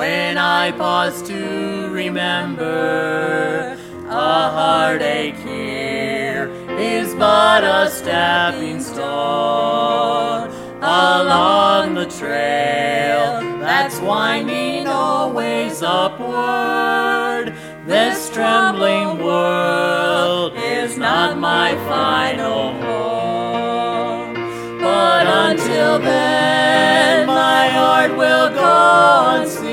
when I pause to remember. A heartache here is but a stepping stone along the trail that's winding always upward. This trembling world is not my final home. But until then, my heart will go on.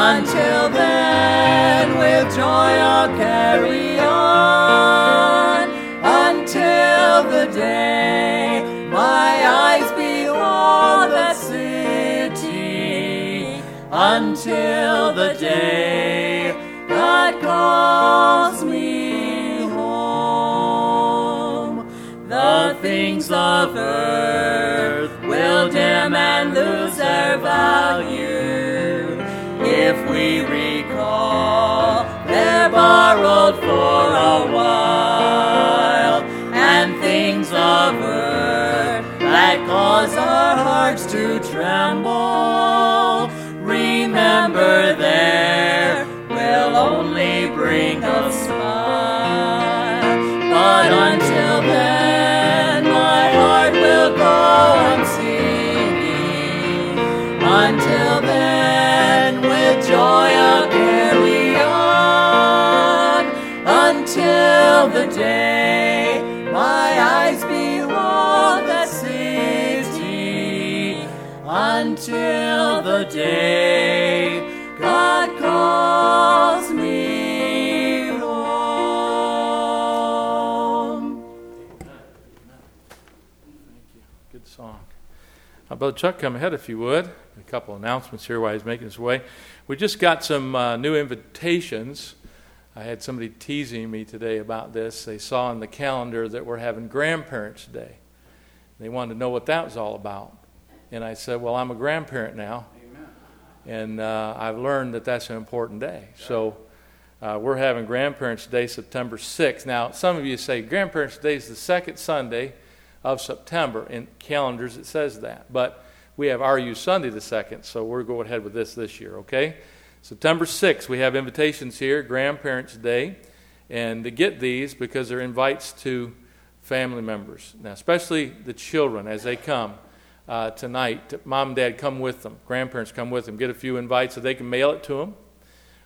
Until then, with joy I'll carry on. Until the day my eyes behold the city. Until the day God calls me home. The things of earth will dim and lose their value if we recall they're borrowed for a while, and things of earth that cause our hearts to tremble. Remember, there will only bring a smile, but until then, my heart will go on singing. Until day my eyes behold the city. Until the day God calls me home. Good song. Uh, Brother Chuck, come ahead if you would. A couple announcements here while he's making his way. We just got some uh, new invitations. I had somebody teasing me today about this. They saw on the calendar that we're having Grandparents' Day. They wanted to know what that was all about. And I said, Well, I'm a grandparent now. And uh, I've learned that that's an important day. So uh, we're having Grandparents' Day September 6th. Now, some of you say Grandparents' Day is the second Sunday of September. In calendars, it says that. But we have RU Sunday the second, so we're going ahead with this this year, okay? September 6th, we have invitations here, Grandparents' Day. And to get these, because they're invites to family members. Now, especially the children as they come uh, tonight. Mom and dad come with them, grandparents come with them. Get a few invites so they can mail it to them,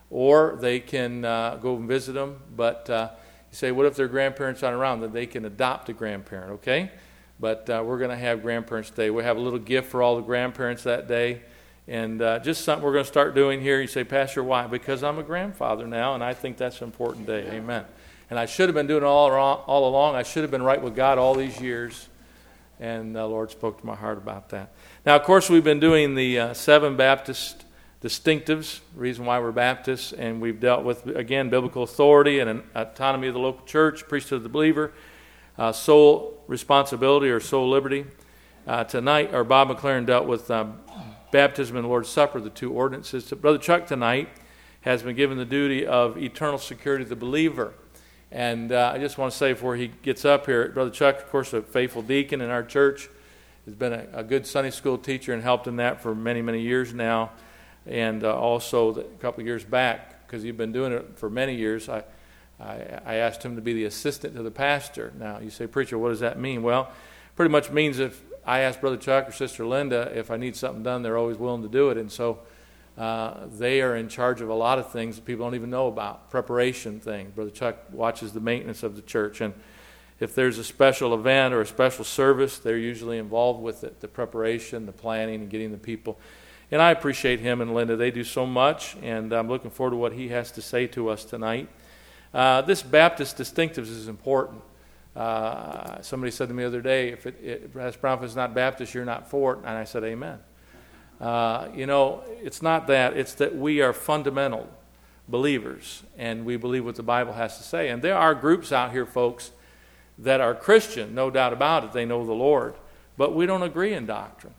or they can uh, go and visit them. But uh, you say, what if their grandparents aren't around? Then they can adopt a grandparent, okay? But uh, we're going to have Grandparents' Day. We have a little gift for all the grandparents that day. And uh, just something we're going to start doing here. You say, Pastor, why? Because I'm a grandfather now, and I think that's an important day. Amen. And I should have been doing it all, all along. I should have been right with God all these years and the Lord spoke to my heart about that. Now, of course, we've been doing the uh, seven Baptist distinctives, reason why we're Baptists, and we've dealt with, again, biblical authority and an autonomy of the local church, priesthood of the believer, uh, soul responsibility or soul liberty. Uh, tonight, or Bob McLaren dealt with um, baptism and the Lord's Supper, the two ordinances. Brother Chuck tonight has been given the duty of eternal security of the believer. And uh, I just want to say before he gets up here, Brother Chuck, of course, a faithful deacon in our church, has been a, a good Sunday school teacher and helped in that for many, many years now. And uh, also, a couple of years back, because he's been doing it for many years, I, I, I, asked him to be the assistant to the pastor. Now, you say, Preacher, what does that mean? Well, pretty much means if I ask Brother Chuck or Sister Linda if I need something done, they're always willing to do it. And so, uh, they are in charge of a lot of things that people don't even know about. Preparation thing. Brother Chuck watches the maintenance of the church, and if there's a special event or a special service, they're usually involved with it. The preparation, the planning, and getting the people. And I appreciate him and Linda. They do so much, and I'm looking forward to what he has to say to us tonight. Uh, this Baptist distinctives is important. Uh, somebody said to me the other day, if it, it, if not Baptist, you're not for it. And I said, Amen. Uh, you know, it's not that, it's that we are fundamental believers and we believe what the Bible has to say. And there are groups out here, folks, that are Christian, no doubt about it, they know the Lord, but we don't agree in doctrine.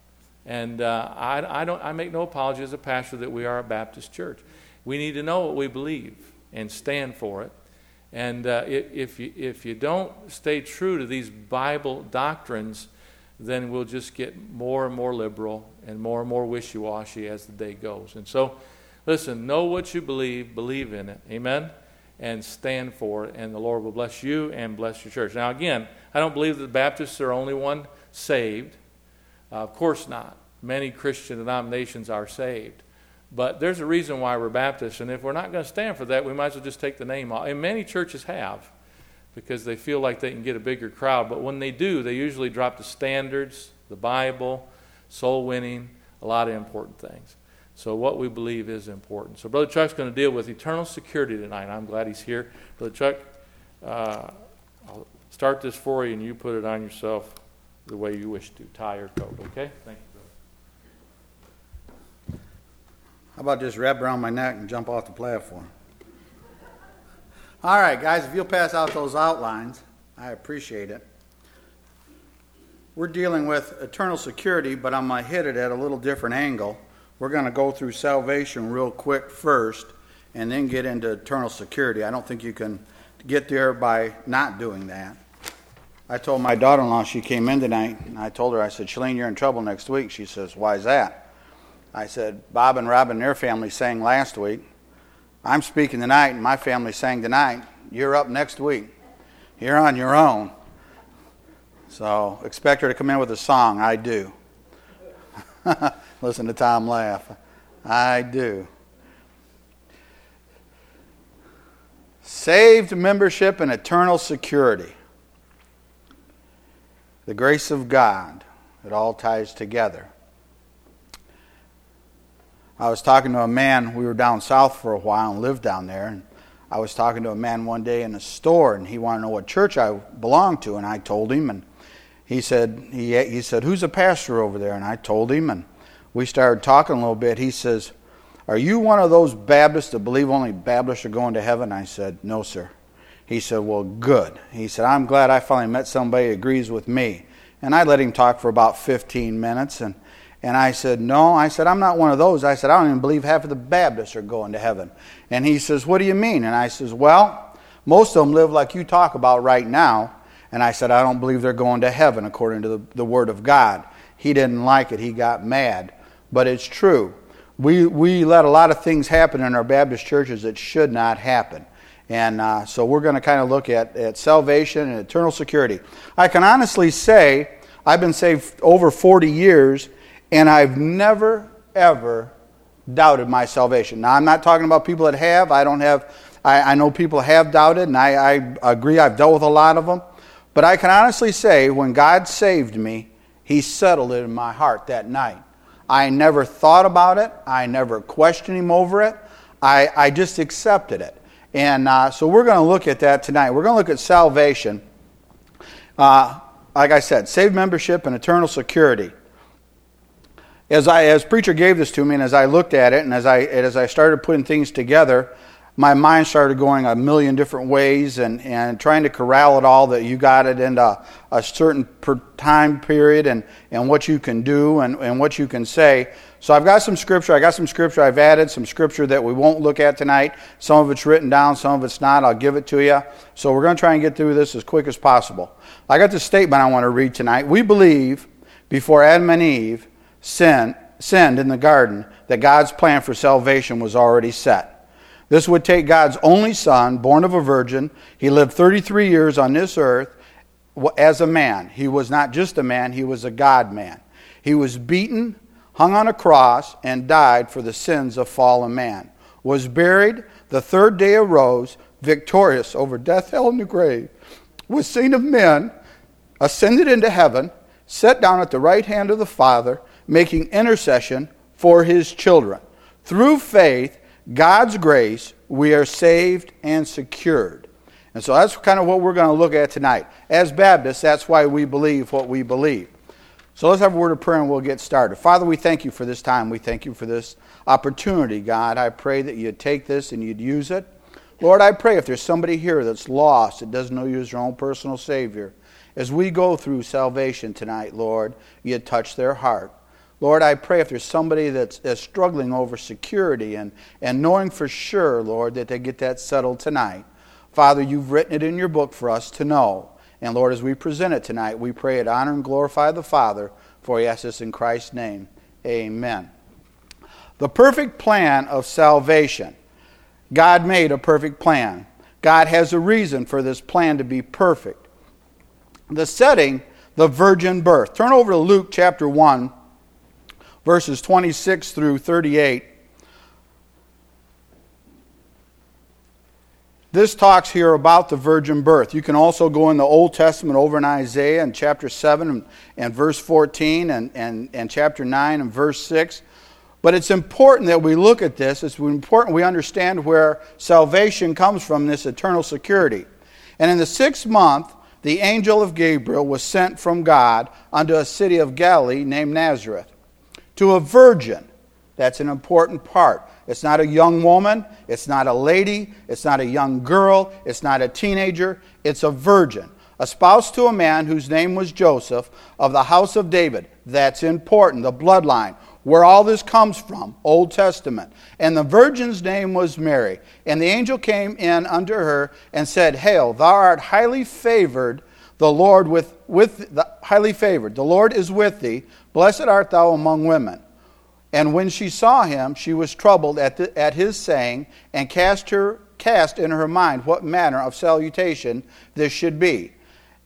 And uh, I, I, don't, I make no apology as a pastor that we are a Baptist church. We need to know what we believe and stand for it. And uh, if, you, if you don't stay true to these Bible doctrines, then we'll just get more and more liberal and more and more wishy washy as the day goes. And so, listen, know what you believe, believe in it. Amen? And stand for it, and the Lord will bless you and bless your church. Now, again, I don't believe that the Baptists are only one saved. Uh, of course not. Many Christian denominations are saved. But there's a reason why we're Baptists, and if we're not going to stand for that, we might as well just take the name off. And many churches have because they feel like they can get a bigger crowd. But when they do, they usually drop the standards, the Bible, soul winning, a lot of important things. So, what we believe is important. So, Brother Chuck's going to deal with eternal security tonight. I'm glad he's here. Brother Chuck, uh, I'll start this for you and you put it on yourself the way you wish to tie your coat, okay? Thank you, brother. How about just wrap around my neck and jump off the platform? All right, guys, if you'll pass out those outlines, I appreciate it. We're dealing with eternal security, but I'm going to hit it at a little different angle. We're going to go through salvation real quick first and then get into eternal security. I don't think you can get there by not doing that. I told my daughter in law, she came in tonight, and I told her, I said, Shalene, you're in trouble next week. She says, Why is that? I said, Bob and Rob and their family sang last week. I'm speaking tonight, and my family sang tonight. You're up next week. You're on your own. So expect her to come in with a song. I do. Listen to Tom laugh. I do. Saved membership and eternal security. The grace of God. It all ties together. I was talking to a man, we were down south for a while and lived down there. And I was talking to a man one day in a store, and he wanted to know what church I belonged to. And I told him, and he said, he, he said, Who's a pastor over there? And I told him, and we started talking a little bit. He says, Are you one of those Baptists that believe only Baptists are going to heaven? I said, No, sir. He said, Well, good. He said, I'm glad I finally met somebody who agrees with me. And I let him talk for about 15 minutes, and and I said, No. I said, I'm not one of those. I said, I don't even believe half of the Baptists are going to heaven. And he says, What do you mean? And I says, Well, most of them live like you talk about right now. And I said, I don't believe they're going to heaven according to the, the Word of God. He didn't like it. He got mad. But it's true. We, we let a lot of things happen in our Baptist churches that should not happen. And uh, so we're going to kind of look at, at salvation and eternal security. I can honestly say I've been saved over 40 years and I've never, ever doubted my salvation. Now, I'm not talking about people that have. I don't have, I, I know people have doubted, and I, I agree, I've dealt with a lot of them. But I can honestly say, when God saved me, He settled it in my heart that night. I never thought about it, I never questioned Him over it, I, I just accepted it. And uh, so we're going to look at that tonight. We're going to look at salvation. Uh, like I said, saved membership and eternal security as I as preacher gave this to me, and as I looked at it, and as I as I started putting things together, my mind started going a million different ways, and and trying to corral it all that you got it into a certain time period, and and what you can do, and and what you can say. So I've got some scripture. I got some scripture I've added, some scripture that we won't look at tonight. Some of it's written down, some of it's not. I'll give it to you. So we're going to try and get through this as quick as possible. I got this statement I want to read tonight. We believe before Adam and Eve sin, sinned in the garden that God's plan for salvation was already set. This would take God's only son, born of a virgin. He lived 33 years on this earth as a man. He was not just a man, he was a God man. He was beaten, hung on a cross, and died for the sins of fallen man. Was buried, the third day arose, victorious over death, hell, and the grave. Was seen of men, ascended into heaven, sat down at the right hand of the Father making intercession for his children. Through faith, God's grace, we are saved and secured. And so that's kind of what we're going to look at tonight. As Baptists, that's why we believe what we believe. So let's have a word of prayer and we'll get started. Father, we thank you for this time. We thank you for this opportunity, God. I pray that you'd take this and you'd use it. Lord, I pray if there's somebody here that's lost, that doesn't know you as your own personal Savior, as we go through salvation tonight, Lord, you'd touch their heart. Lord, I pray if there's somebody that's, that's struggling over security and, and knowing for sure, Lord, that they get that settled tonight. Father, you've written it in your book for us to know. And Lord, as we present it tonight, we pray it honor and glorify the Father, for we ask this in Christ's name. Amen. The perfect plan of salvation. God made a perfect plan. God has a reason for this plan to be perfect. The setting, the virgin birth. Turn over to Luke chapter 1, verses 26 through 38. This talks here about the virgin birth. You can also go in the Old Testament over in Isaiah in chapter 7 and, verse 14 and, and, and chapter 9 and verse 6. But it's important that we look at this. It's important we understand where salvation comes from, this eternal security. And in the sixth month, the angel of Gabriel was sent from God unto a city of Galilee named Nazareth to a virgin. That's an important part. It's not a young woman. It's not a lady. It's not a young girl. It's not a teenager. It's a virgin. A spouse to a man whose name was Joseph of the house of David. That's important. The bloodline. Where all this comes from, Old Testament. And the virgin's name was Mary. And the angel came in unto her and said, Hail, thou art highly favored, the Lord with, with the, highly favored. The Lord is with thee. Blessed art thou among women. And when she saw him, she was troubled at, the, at his saying, and cast, her, cast in her mind what manner of salutation this should be.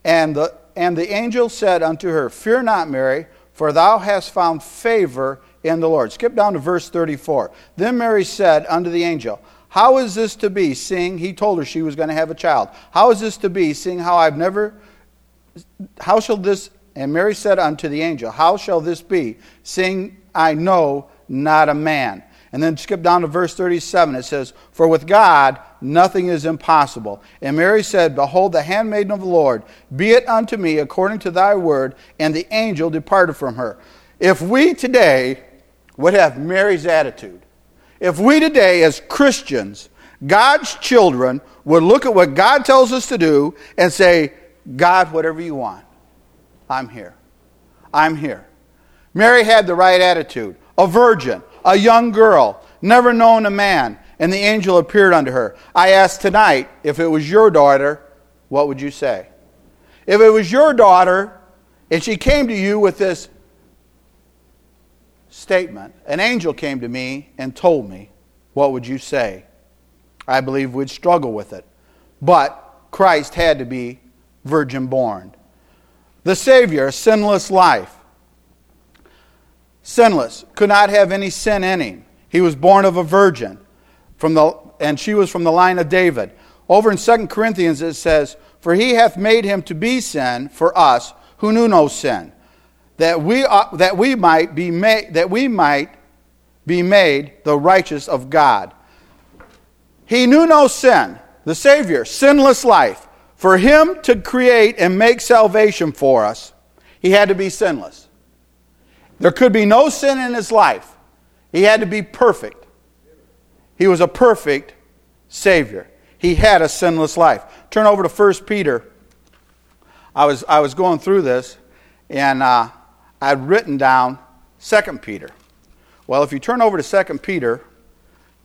And the, and the angel said unto her, Fear not, Mary, for thou hast found favor in the Lord. Skip down to verse 34. Then Mary said unto the angel, How is this to be, seeing he told her she was going to have a child? How is this to be, seeing how I've never, how shall this, and Mary said unto the angel, How shall this be, seeing I know not a man. And then skip down to verse 37. It says, For with God nothing is impossible. And Mary said, Behold, the handmaiden of the Lord, be it unto me according to thy word. And the angel departed from her. If we today would have Mary's attitude, if we today, as Christians, God's children, would look at what God tells us to do and say, God, whatever you want, I'm here. I'm here. Mary had the right attitude. A virgin, a young girl, never known a man, and the angel appeared unto her. I ask tonight, if it was your daughter, what would you say? If it was your daughter and she came to you with this statement, an angel came to me and told me, what would you say? I believe we'd struggle with it. But Christ had to be virgin born. The Savior, a sinless life sinless, could not have any sin in him. He was born of a virgin, from the, and she was from the line of David. Over in 2 Corinthians it says, For he hath made him to be sin for us who knew no sin, that we, that we might be made that we might be made the righteous of God. He knew no sin, the Savior, sinless life. For him to create and make salvation for us, he had to be sinless. There could be no sin in his life. He had to be perfect. He was a perfect Savior. He had a sinless life. Turn over to 1 Peter. I was, I was going through this, and uh, I'd written down 2 Peter. Well, if you turn over to 2 Peter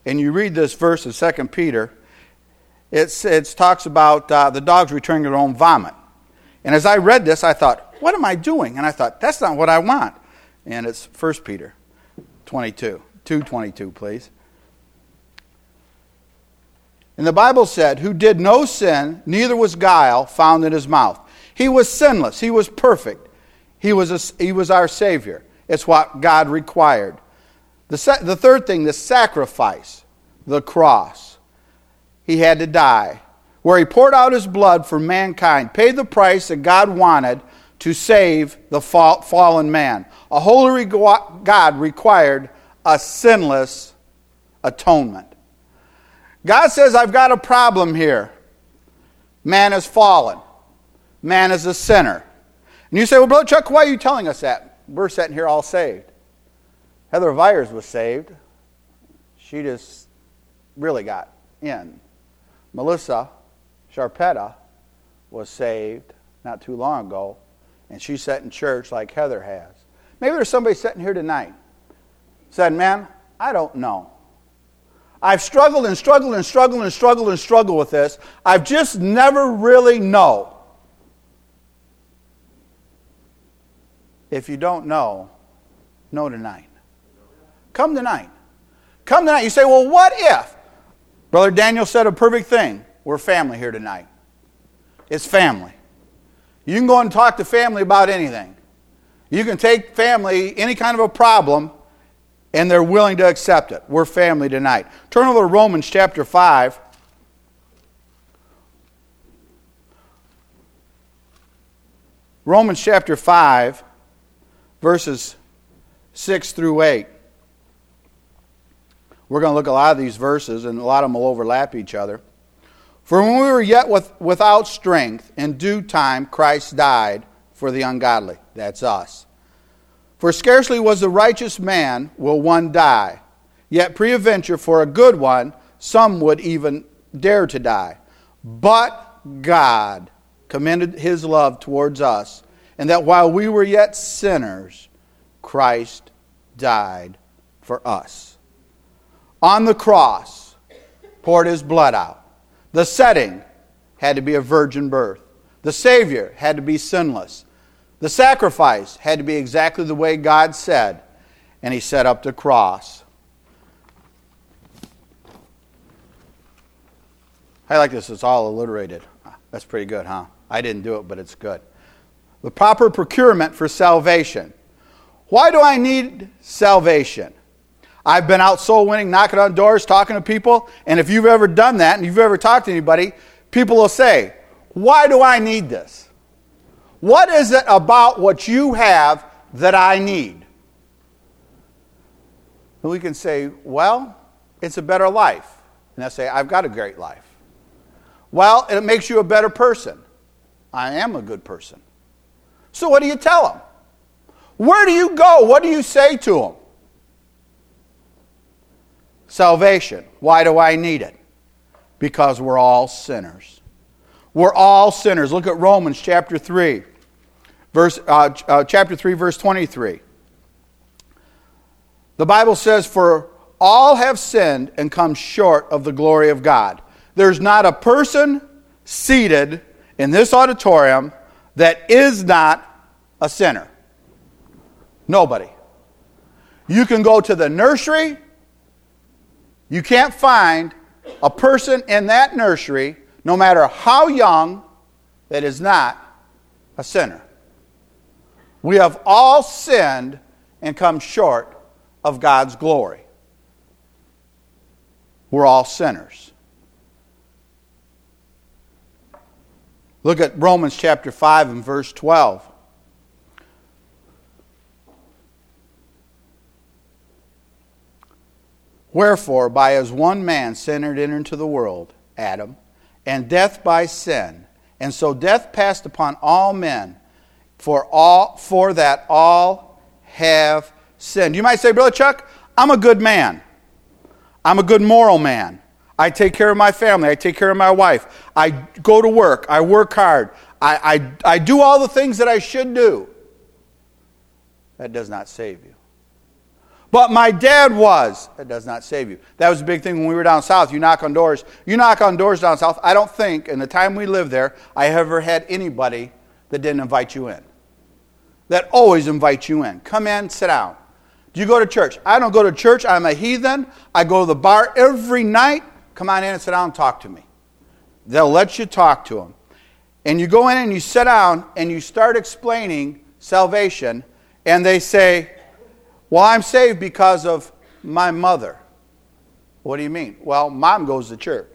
and you read this verse of 2 Peter, it, it talks about uh, the dogs returning their own vomit. And as I read this, I thought, what am I doing? And I thought, that's not what I want and it's 1 Peter 22. 222, please. And the Bible said, Who did no sin, neither was guile found in his mouth. He was sinless, he was perfect, he was, a, he was our Savior. It's what God required. The, the third thing, the sacrifice, the cross. He had to die, where he poured out his blood for mankind, paid the price that God wanted to save the fallen man. A holy God required a sinless atonement. God says, I've got a problem here. Man has fallen. Man is a sinner. And you say, Well, Brother Chuck, why are you telling us that? We're sitting here all saved. Heather Vyers was saved. She just really got in. Melissa Sharpetta was saved not too long ago, and she sat in church like Heather has. Maybe there's somebody sitting here tonight said, Man, I don't know. I've struggled and struggled and struggled and struggled and struggled with this. I've just never really know. If you don't know, know tonight. Come tonight. Come tonight. You say, well, what if? Brother Daniel said a perfect thing. We're family here tonight. It's family. You can go and talk to family about anything. You can take family, any kind of a problem, and they're willing to accept it. We're family tonight. Turn over to Romans chapter 5. Romans chapter 5, verses 6 through 8. We're going to look at a lot of these verses, and a lot of them will overlap each other. For when we were yet with, without strength, in due time Christ died for the ungodly. That's us. For scarcely was the righteous man will one die, yet peradventure for a good one some would even dare to die. But God commended his love towards us, and that while we were yet sinners, Christ died for us. On the cross, poured his blood out. The setting had to be a virgin birth. The Savior had to be sinless. The sacrifice had to be exactly the way God said, and he set up the cross. I like this, it's all alliterated. That's pretty good, huh? I didn't do it, but it's good. The proper procurement for salvation. Why do I need salvation? I've been out soul winning, knocking on doors, talking to people, and if you've ever done that and you've ever talked to anybody, people will say, Why do I need this? What is it about what you have that I need? And we can say, Well, it's a better life. And they'll say, I've got a great life. Well, it makes you a better person. I am a good person. So what do you tell them? Where do you go? What do you say to them? Salvation. Why do I need it? Because we're all sinners. We're all sinners. Look at Romans chapter 3, verse, uh, uh, chapter 3, verse 23. The Bible says, For all have sinned and come short of the glory of God. There's not a person seated in this auditorium that is not a sinner. Nobody. You can go to the nursery, you can't find a person in that nursery, no matter how young, that is not a sinner. We have all sinned and come short of God's glory. We're all sinners. Look at Romans chapter 5 and verse 12. Wherefore, by as one man sin entered into the world, Adam, and death by sin, and so death passed upon all men, for all for that all have sinned. You might say, Brother Chuck, I'm a good man. I'm a good moral man. I take care of my family. I take care of my wife. I go to work. I work hard. I, I, I do all the things that I should do. That does not save you. But my dad was. That does not save you. That was a big thing when we were down south. You knock on doors. You knock on doors down south. I don't think, in the time we lived there, I ever had anybody that didn't invite you in. That always invites you in. Come in, sit down. Do you go to church? I don't go to church. I'm a heathen. I go to the bar every night. Come on in and sit down and talk to me. They'll let you talk to them. And you go in and you sit down and you start explaining salvation, and they say, well, I'm saved because of my mother. What do you mean? Well, mom goes to church.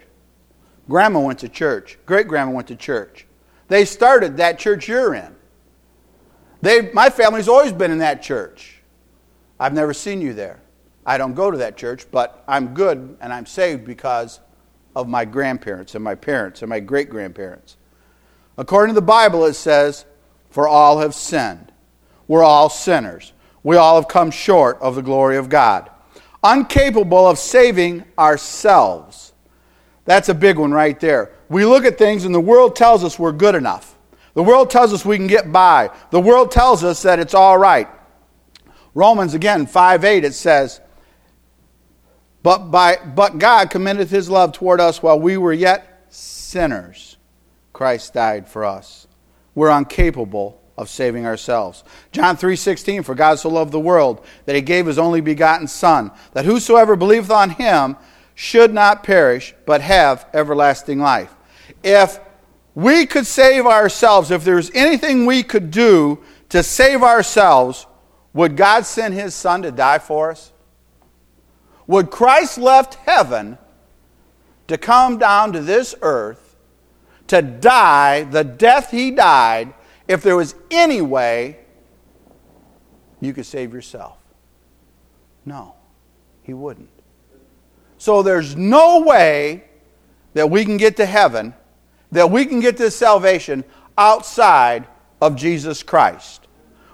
Grandma went to church. Great grandma went to church. They started that church you're in. They, my family's always been in that church. I've never seen you there. I don't go to that church, but I'm good and I'm saved because of my grandparents and my parents and my great grandparents. According to the Bible, it says, For all have sinned. We're all sinners we all have come short of the glory of God. Uncapable of saving ourselves. That's a big one right there. We look at things and the world tells us we're good enough. The world tells us we can get by. The world tells us that it's all right. Romans again 5 8 it says, but, by, but God commended his love toward us while we were yet sinners. Christ died for us. We're incapable of saving ourselves. John 3:16 For God so loved the world that he gave his only begotten son that whosoever believeth on him should not perish but have everlasting life. If we could save ourselves, if there's anything we could do to save ourselves, would God send his son to die for us? Would Christ left heaven to come down to this earth to die the death he died if there was any way you could save yourself? No, he wouldn't. So there's no way that we can get to heaven, that we can get to salvation outside of Jesus Christ.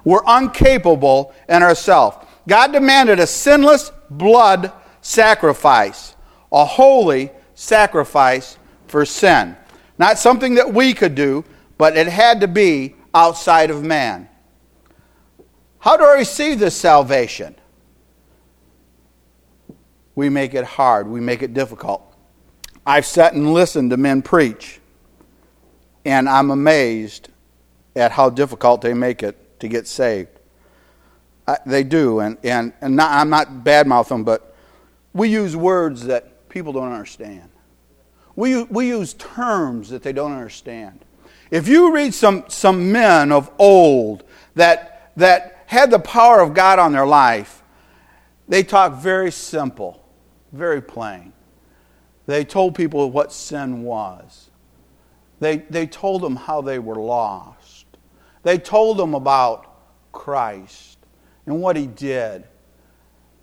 We're incapable in ourselves. God demanded a sinless blood sacrifice, a holy sacrifice for sin. Not something that we could do, but it had to be outside of man. How do I receive this salvation? We make it hard, we make it difficult. I've sat and listened to men preach, and I'm amazed at how difficult they make it to get saved. I, they do, and, and, and not, I'm not bad mouthing them, but we use words that people don't understand. We, we use terms that they don't understand. If you read some, some men of old that, that had the power of God on their life, they talk very simple, very plain. They told people what sin was. They, they told them how they were lost. They told them about Christ and what he did.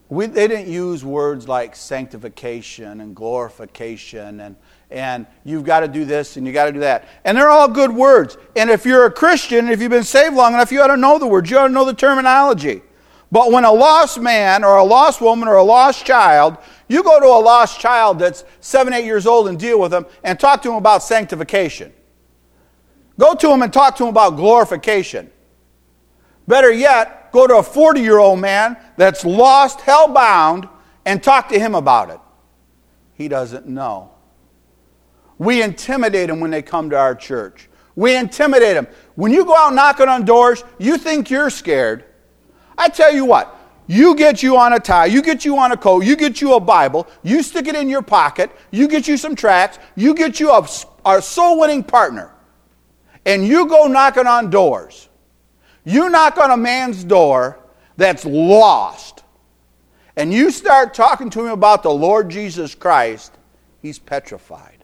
We, they didn't use words like sanctification and glorification and, and you've got to do this and you got to do that. And they're all good words. And if you're a Christian, if you've been saved long enough, you ought to know the words, you ought to know the terminology. But when a lost man or a lost woman or a lost child, you go to a lost child that's seven, eight years old and deal with them and talk to him about sanctification. Go to him and talk to him about glorification. Better yet, go to a 40 year old man that's lost, hell bound, and talk to him about it. He doesn't know. We intimidate them when they come to our church. We intimidate them. When you go out knocking on doors, you think you're scared. I tell you what, you get you on a tie, you get you on a coat, you get you a Bible, you stick it in your pocket, you get you some tracts, you get you a, a soul winning partner, and you go knocking on doors. You knock on a man's door that's lost, and you start talking to him about the Lord Jesus Christ, he's petrified.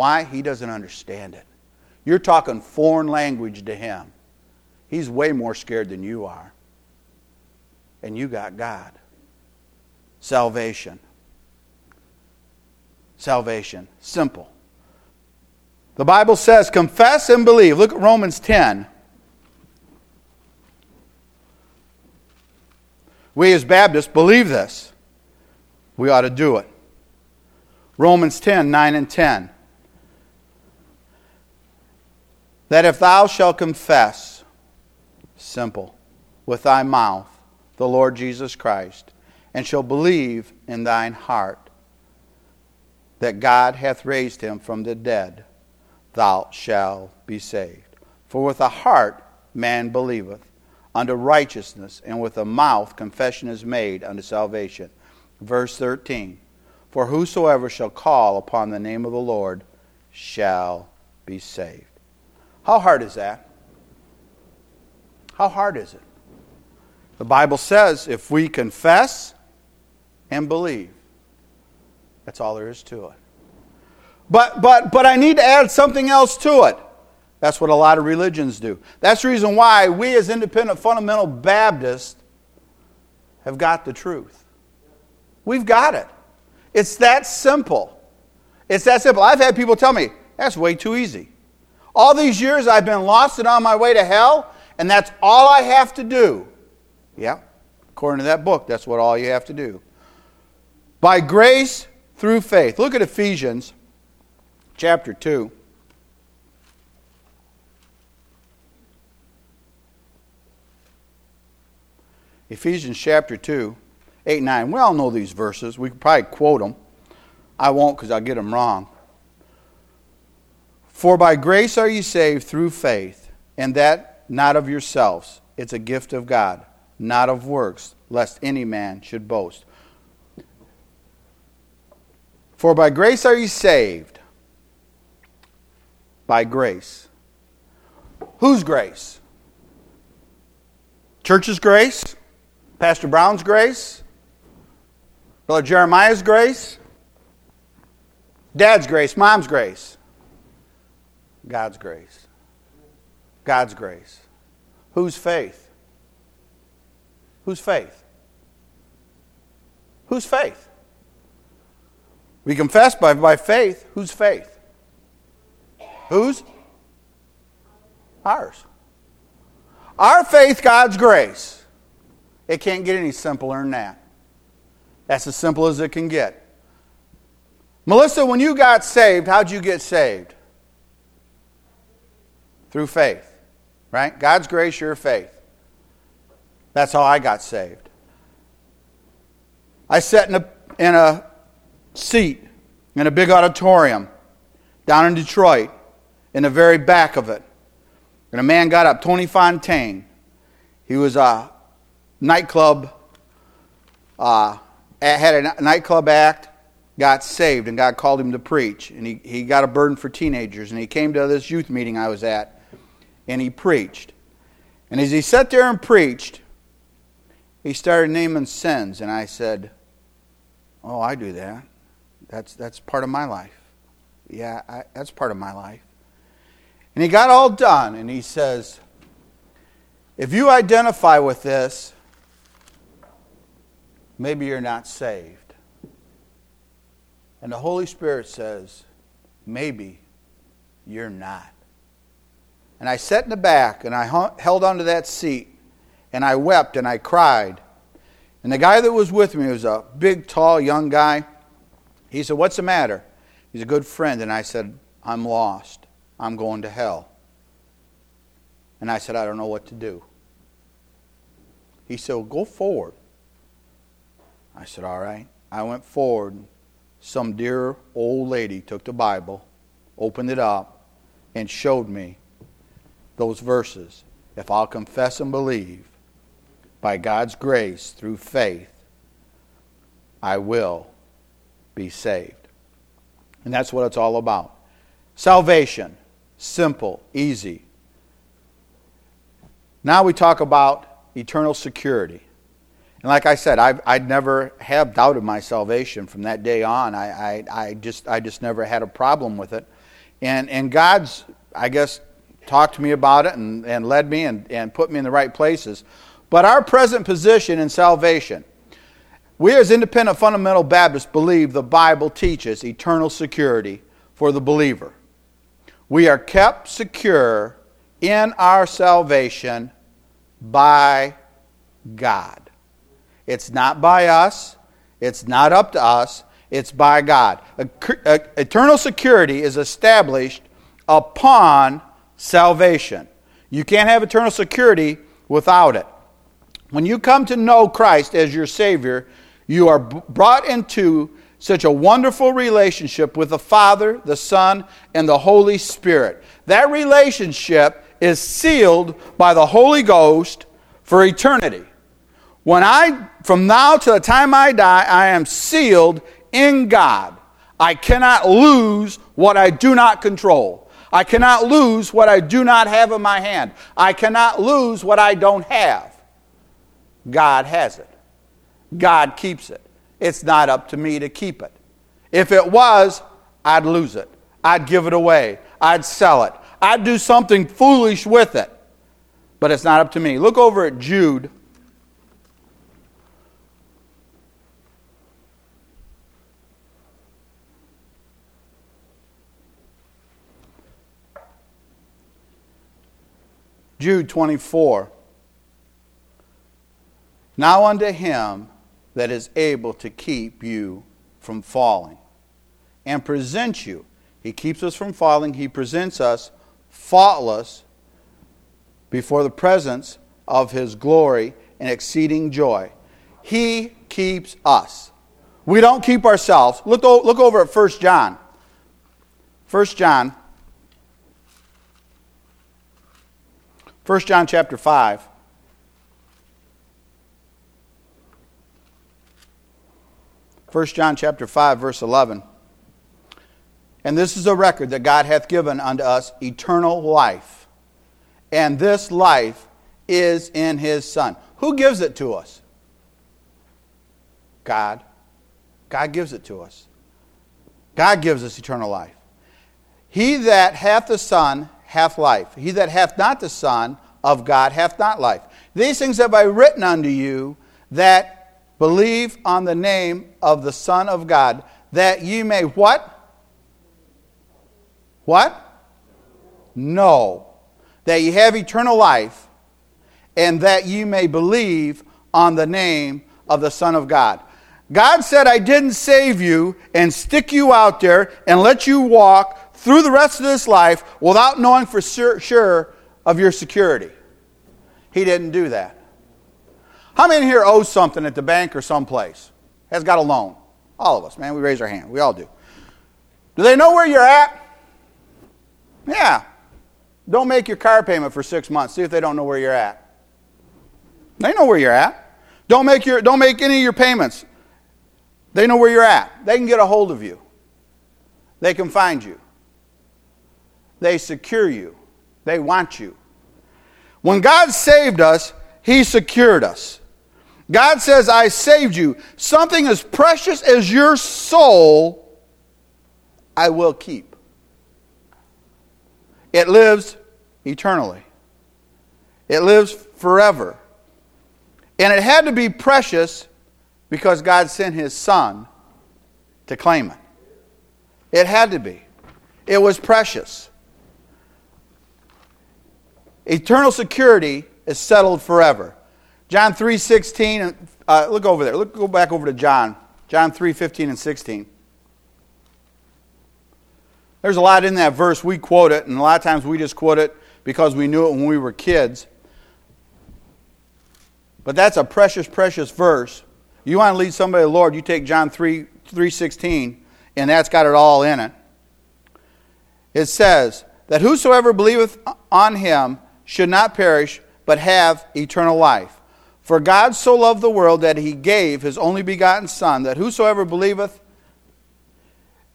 Why? He doesn't understand it. You're talking foreign language to him. He's way more scared than you are. And you got God. Salvation. Salvation. Simple. The Bible says, confess and believe. Look at Romans 10. We as Baptists believe this. We ought to do it. Romans 10, 9 and 10. That if thou shalt confess, simple, with thy mouth the Lord Jesus Christ, and shall believe in thine heart that God hath raised him from the dead, thou shalt be saved. For with the heart man believeth unto righteousness, and with the mouth confession is made unto salvation. Verse 13 For whosoever shall call upon the name of the Lord shall be saved. How hard is that? How hard is it? The Bible says if we confess and believe, that's all there is to it. But, but, but I need to add something else to it. That's what a lot of religions do. That's the reason why we, as independent fundamental Baptists, have got the truth. We've got it. It's that simple. It's that simple. I've had people tell me, that's way too easy. All these years I've been lost and on my way to hell, and that's all I have to do. Yeah, according to that book, that's what all you have to do. By grace through faith. Look at Ephesians chapter 2. Ephesians chapter 2, 8 9. We all know these verses. We could probably quote them. I won't because I'll get them wrong. For by grace are ye saved through faith, and that not of yourselves. It's a gift of God, not of works, lest any man should boast. For by grace are ye saved. By grace. Whose grace? Church's grace? Pastor Brown's grace? Brother Jeremiah's grace? Dad's grace? Mom's grace? God's grace. God's grace. Whose faith? Whose faith? Whose faith? We confess by, by faith. Whose faith? Whose? Ours. Our faith, God's grace. It can't get any simpler than that. That's as simple as it can get. Melissa, when you got saved, how'd you get saved? Through faith, right? God's grace, your faith. That's how I got saved. I sat in a, in a seat in a big auditorium down in Detroit, in the very back of it. And a man got up, Tony Fontane. He was a nightclub, uh, had a nightclub act, got saved, and God called him to preach. And he, he got a burden for teenagers. And he came to this youth meeting I was at, and he preached. And as he sat there and preached, he started naming sins. And I said, Oh, I do that. That's, that's part of my life. Yeah, I, that's part of my life. And he got all done, and he says, If you identify with this, maybe you're not saved. And the Holy Spirit says, Maybe you're not. And I sat in the back, and I held onto that seat, and I wept and I cried. And the guy that was with me was a big, tall, young guy. He said, What's the matter? He's a good friend. And I said, I'm lost. I'm going to hell. And I said, I don't know what to do. He said, well, Go forward. I said, All right. I went forward. Some dear old lady took the Bible, opened it up, and showed me those verses. If I'll confess and believe by God's grace through faith, I will be saved. And that's what it's all about. Salvation, simple, easy. Now we talk about eternal security. And like I said, i would never have doubted my salvation from that day on. I, I, I, just, I just never had a problem with it. And, and God's, I guess, talked to me about it and, and led me and, and put me in the right places. But our present position in salvation, we, as independent fundamental Baptists, believe the Bible teaches eternal security for the believer. We are kept secure in our salvation by God. It's not by us, it's not up to us, it's by God. Eternal security is established upon salvation. You can't have eternal security without it. When you come to know Christ as your Savior, you are brought into such a wonderful relationship with the Father, the Son, and the Holy Spirit. That relationship is sealed by the Holy Ghost for eternity. When I, from now to the time I die, I am sealed in God. I cannot lose what I do not control. I cannot lose what I do not have in my hand. I cannot lose what I don't have. God has it. God keeps it. It's not up to me to keep it. If it was, I'd lose it. I'd give it away. I'd sell it. I'd do something foolish with it. But it's not up to me. Look over at Jude. Jude 24. Now unto him that is able to keep you from falling and present you. He keeps us from falling. He presents us faultless before the presence of his glory and exceeding joy. He keeps us. We don't keep ourselves. Look, look over at 1 John. 1 John 1 John chapter 5. First John chapter 5 verse 11. And this is a record that God hath given unto us eternal life. And this life is in his son. Who gives it to us? God. God gives it to us. God gives us eternal life. He that hath the Son hath life. He that hath not the Son of God hath not life. These things have I written unto you that believe on the name of the Son of God, that ye may what? What? Know that ye have eternal life, and that ye may believe on the name of the Son of God. God said, I didn't save you and stick you out there and let you walk through the rest of this life without knowing for sure of your security. He didn't do that. How many here owe something at the bank or someplace? Has got a loan? All of us, man. We raise our hand. We all do. Do they know where you're at? Yeah. Don't make your car payment for six months. See if they don't know where you're at. They know where you're at. Don't make, your, don't make any of your payments. They know where you're at. They can get a hold of you. They can find you. They secure you. They want you. When God saved us, He secured us. God says, I saved you. Something as precious as your soul, I will keep. It lives eternally, it lives forever. And it had to be precious because God sent his son to claim it. It had to be. It was precious. Eternal security is settled forever. John 3:16 uh, look over there. Look go back over to John. John 3:15 and 16. There's a lot in that verse we quote it and a lot of times we just quote it because we knew it when we were kids. But that's a precious precious verse you want to lead somebody to the Lord, you take John 3 316, and that's got it all in it. It says that whosoever believeth on him should not perish, but have eternal life. For God so loved the world that he gave his only begotten Son, that whosoever believeth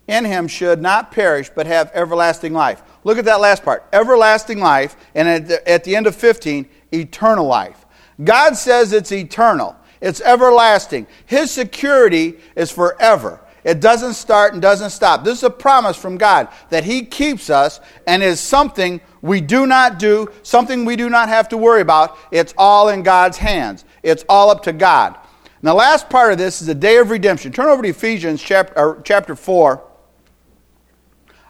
in him should not perish, but have everlasting life. Look at that last part everlasting life, and at the, at the end of 15, eternal life. God says it's eternal. It's everlasting. His security is forever. It doesn't start and doesn't stop. This is a promise from God that He keeps us and is something we do not do, something we do not have to worry about. It's all in God's hands, it's all up to God. And the last part of this is the day of redemption. Turn over to Ephesians chapter, chapter 4.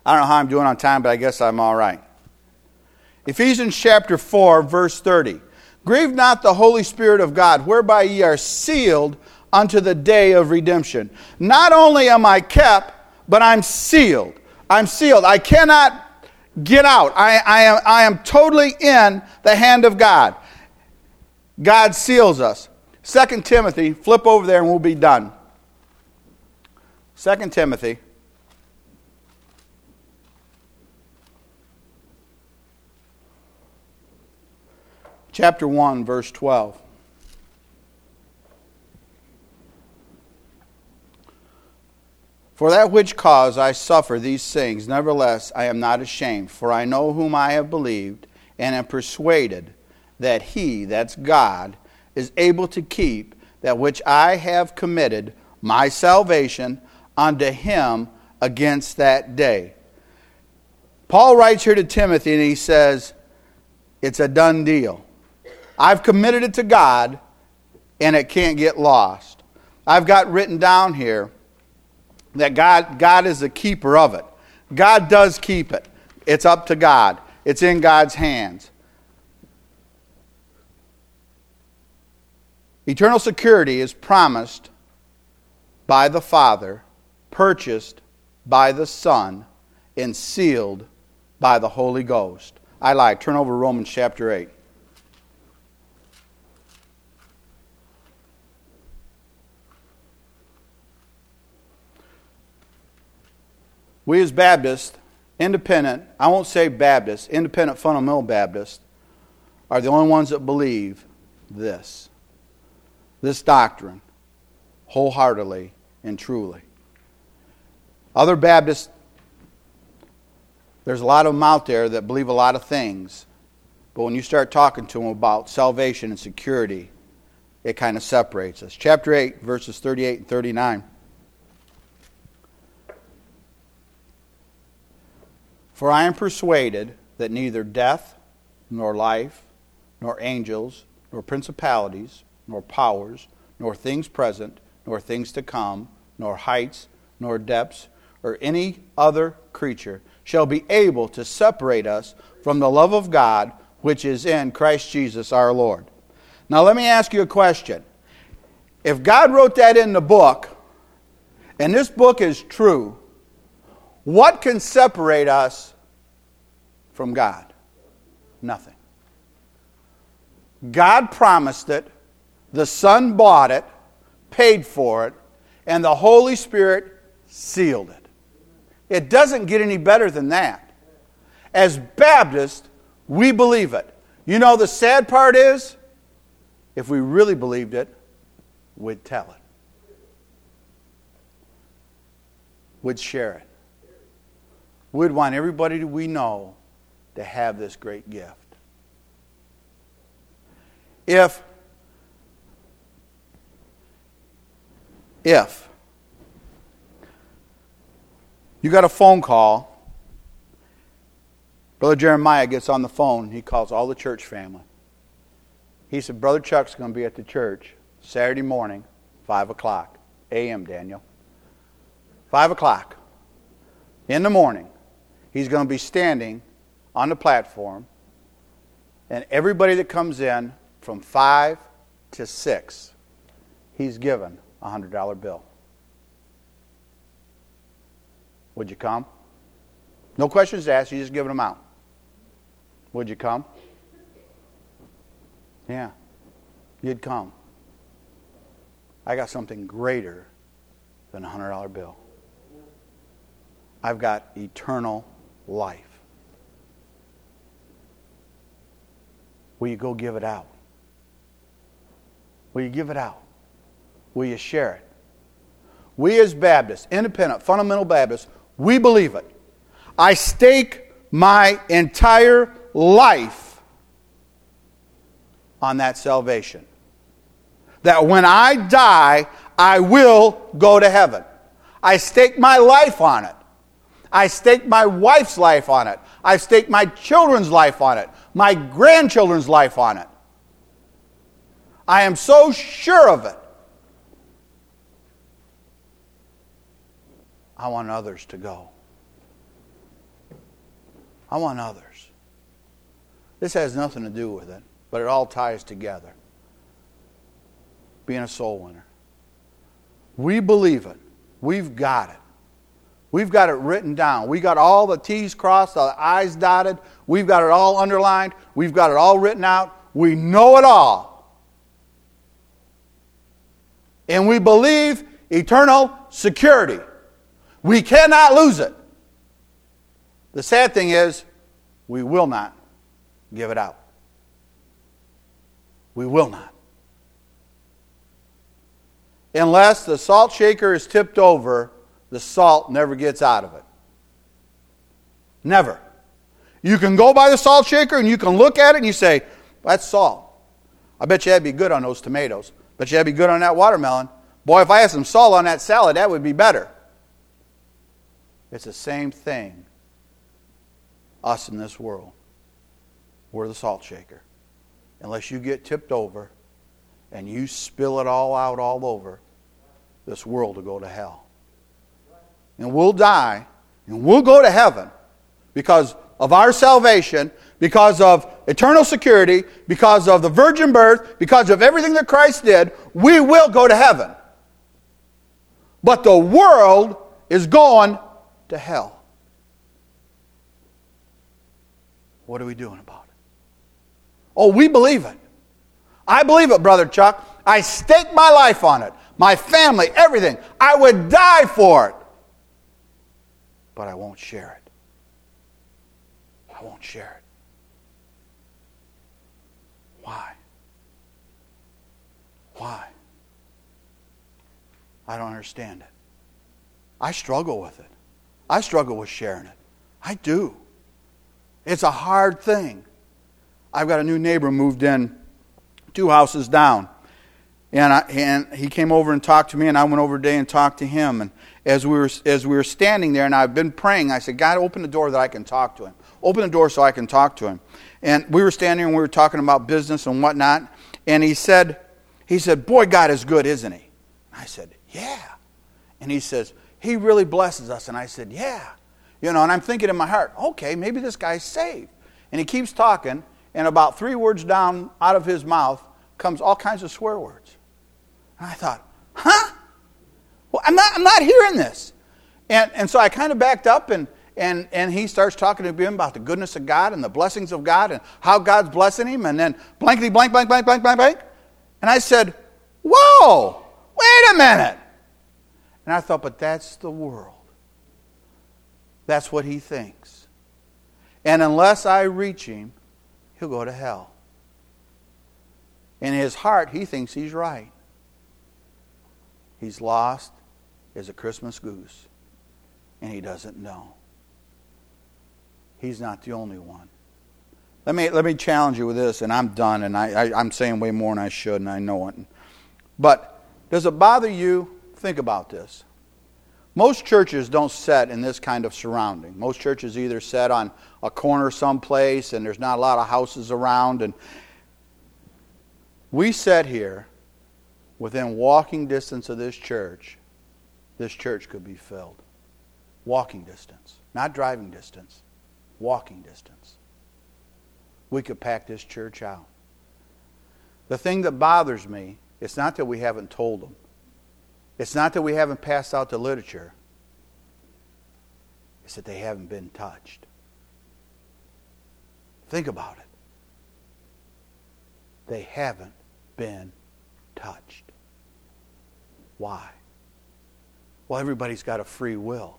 I don't know how I'm doing on time, but I guess I'm all right. Ephesians chapter 4, verse 30. Grieve not the Holy Spirit of God, whereby ye are sealed unto the day of redemption. Not only am I kept, but I'm sealed. I'm sealed. I cannot get out. I, I, am, I am totally in the hand of God. God seals us. 2 Timothy, flip over there and we'll be done. 2 Timothy chapter 1, verse 12. For that which cause I suffer these things, nevertheless I am not ashamed, for I know whom I have believed, and am persuaded that he, that's God, is able to keep that which I have committed, my salvation, unto him against that day. Paul writes here to Timothy and he says, It's a done deal. I've committed it to God and it can't get lost. I've got written down here that God, God is the keeper of it. God does keep it. It's up to God, it's in God's hands. Eternal security is promised by the Father, purchased by the Son, and sealed by the Holy Ghost. I like. Turn over Romans chapter 8. We as Baptists, independent, I won't say Baptists, independent fundamental Baptists, are the only ones that believe this this doctrine wholeheartedly and truly. Other Baptists, there's a lot of them out there that believe a lot of things, but when you start talking to them about salvation and security, it kind of separates us. Chapter 8, verses 38 and 39. For I am persuaded that neither death, nor life, nor angels, nor principalities, nor powers, nor things present, nor things to come, nor heights, nor depths, or any other creature shall be able to separate us from the love of God which is in Christ Jesus our Lord. Now, let me ask you a question. If God wrote that in the book, and this book is true, what can separate us from God? Nothing. God promised it, the Son bought it, paid for it, and the Holy Spirit sealed it. It doesn't get any better than that. As Baptists, we believe it. You know, the sad part is, if we really believed it, we'd tell it, we'd share it. We'd want everybody we know to have this great gift. If if you got a phone call, Brother Jeremiah gets on the phone, he calls all the church family. He said, Brother Chuck's going to be at the church Saturday morning, 5 o'clock, a.m., Daniel. 5 o'clock in the morning. He's going to be standing on the platform, and everybody that comes in from 5 to 6, he's given a $100 bill. Would you come? No questions asked, you just giving them out. Would you come? Yeah, you'd come. I got something greater than a $100 bill. I've got eternal life. Will you go give it out? Will you give it out? Will you share it? We as Baptists, independent, fundamental Baptists, we believe it. I stake my entire life on that salvation. That when I die, I will go to heaven. I stake my life on it. I stake my wife's life on it. I stake my children's life on it. My grandchildren's life on it. I am so sure of it. I want others to go. I want others. This has nothing to do with it, but it all ties together. Being a soul winner. We believe it. We've got it. We've got it written down. We got all the T's crossed, the I's dotted. We've got it all underlined. We've got it all written out. We know it all. And we believe eternal security. We cannot lose it. The sad thing is, we will not give it out. We will not. Unless the salt shaker is tipped over, the salt never gets out of it. Never. You can go by the salt shaker and you can look at it and you say, that's salt. I bet you that'd be good on those tomatoes. Bet you that'd be good on that watermelon. Boy, if I had some salt on that salad, that would be better. It's the same thing, us in this world. We're the salt shaker. Unless you get tipped over and you spill it all out all over, this world will go to hell. And we'll die and we'll go to heaven because of our salvation, because of eternal security, because of the virgin birth, because of everything that Christ did, we will go to heaven. But the world is going to hell. What are we doing about it? Oh, we believe it. I believe it, Brother Chuck. I stake my life on it, my family, everything. I would die for it. But I won't share it. I won't share it. Why? Why? I don't understand it. I struggle with it. I struggle with sharing it. I do. It's a hard thing. I've got a new neighbor moved in two houses down. And, I, and he came over and talked to me, and I went over today and talked to him. And as we, were, as we were standing there, and I've been praying, I said, God, open the door that I can talk to him. Open the door so I can talk to him. And we were standing and we were talking about business and whatnot. And he said, he said, Boy, God is good, isn't he? I said, Yeah. And he says, He really blesses us. And I said, Yeah. You know, and I'm thinking in my heart, okay, maybe this guy's saved. And he keeps talking, and about three words down out of his mouth comes all kinds of swear words. And I thought, huh? Well, I'm not, I'm not hearing this. And, and so I kind of backed up, and, and, and he starts talking to him about the goodness of God and the blessings of God and how God's blessing him, and then blankety blank, blank, blank, blank, blank, blank. And I said, Whoa, wait a minute. And I thought, but that's the world. That's what he thinks. And unless I reach him, he'll go to hell. In his heart, he thinks he's right. He's lost as a Christmas goose, and he doesn't know. He's not the only one. Let me, let me challenge you with this, and I'm done, and I, I, I'm saying way more than I should, and I know it. But does it bother you? Think about this. Most churches don't set in this kind of surrounding. Most churches either set on a corner someplace and there's not a lot of houses around. And we set here within walking distance of this church. This church could be filled. Walking distance, not driving distance, walking distance. We could pack this church out. The thing that bothers me, it's not that we haven't told them. It's not that we haven't passed out the literature, it's that they haven't been touched. Think about it. They haven't been touched. Why? Well, everybody's got a free will.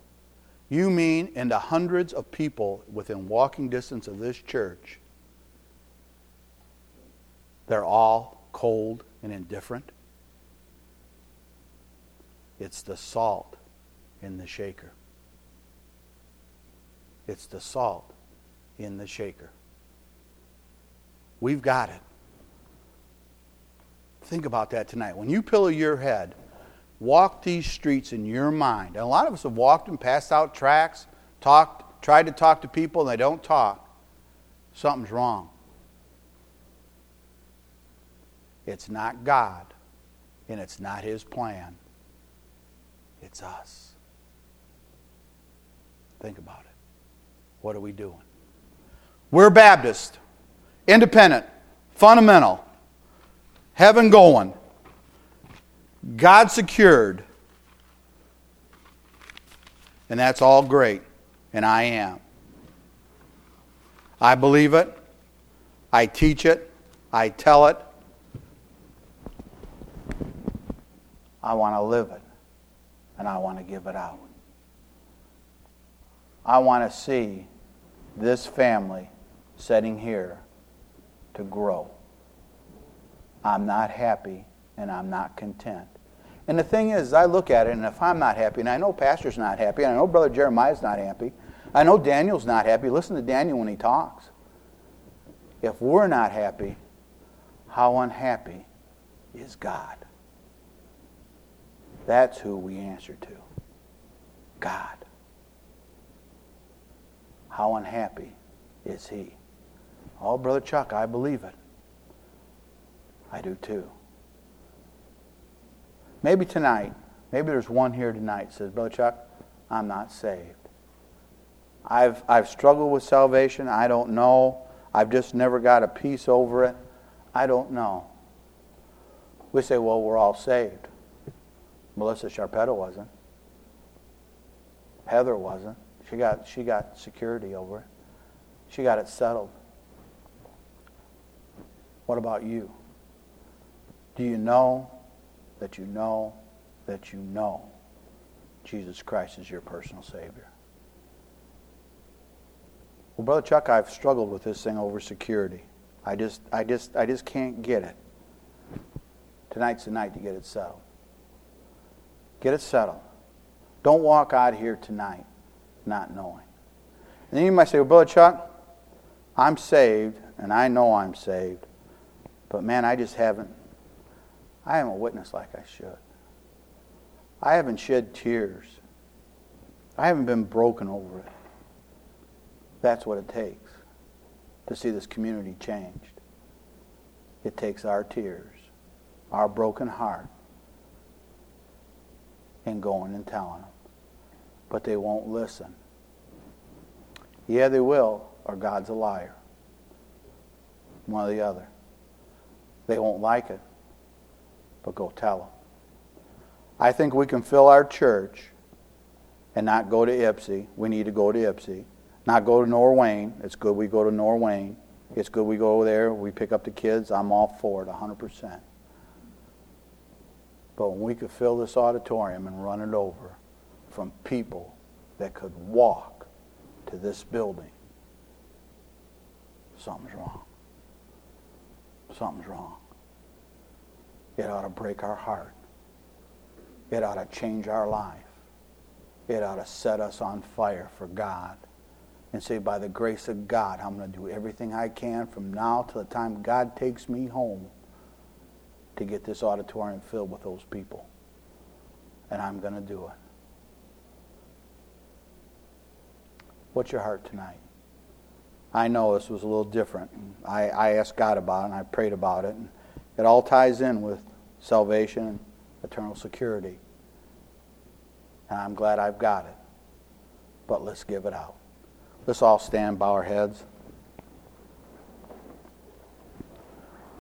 You mean in the hundreds of people within walking distance of this church, they're all cold and indifferent? It's the salt in the shaker. It's the salt in the shaker. We've got it. Think about that tonight. When you pillow your head, walk these streets in your mind. And a lot of us have walked and passed out tracts, talked, tried to talk to people, and they don't talk. Something's wrong. It's not God, and it's not His plan. It's us. Think about it. What are we doing? We're Baptist, independent, fundamental, heaven going, God secured, and that's all great, and I am. I believe it, I teach it, I tell it, I want to live it and I want to give it out. I want to see this family sitting here to grow. I'm not happy and I'm not content. And the thing is, I look at it, and if I'm not happy, and I know Pastor's not happy, and I know Brother Jeremiah's not happy, I know Daniel's not happy. Listen to Daniel when he talks. If we're not happy, how unhappy is God? That's who we answer to God. How unhappy is he? Oh, Brother Chuck, I believe it. I do too. Maybe tonight, maybe there's one here tonight says, Brother Chuck, I'm not saved. I've, I've struggled with salvation. I don't know. I've just never got a peace over it. I don't know. We say, well, we're all saved. Melissa Sharpetta wasn't. Heather wasn't. She got, she got security over it. She got it settled. What about you? Do you know that you know that you know Jesus Christ is your personal Savior? Well, Brother Chuck, I've struggled with this thing over security. I just, I just, I just can't get it. Tonight's the night to get it settled. Get it settled. Don't walk out here tonight not knowing. And then you might say, well, Brother Chuck, I'm saved, and I know I'm saved, but man, I just haven't, I haven't witnessed like I should. I haven't shed tears. I haven't been broken over it. That's what it takes to see this community changed. It takes our tears, our broken heart, and going and telling them. But they won't listen. Yeah, they will, or God's a liar. One or the other. They won't like it, but go tell them. I think we can fill our church and not go to Ypsi. We need to go to Ypsi. Not go to Norwayne. It's good we go to Norwayne. It's good we go there. We pick up the kids. I'm all for it 100%. But when we could fill this auditorium and run it over from people that could walk to this building, something's wrong. Something's wrong. It ought to break our heart. It ought to change our life. It ought to set us on fire for God and say, by the grace of God, I'm going to do everything I can from now to the time God takes me home to get this auditorium filled with those people. And I'm going to do it. What's your heart tonight? I know this was a little different. I, I asked God about it and I prayed about it. And it all ties in with salvation and eternal security. And I'm glad I've got it. But let's give it out. Let's all stand, bow our heads.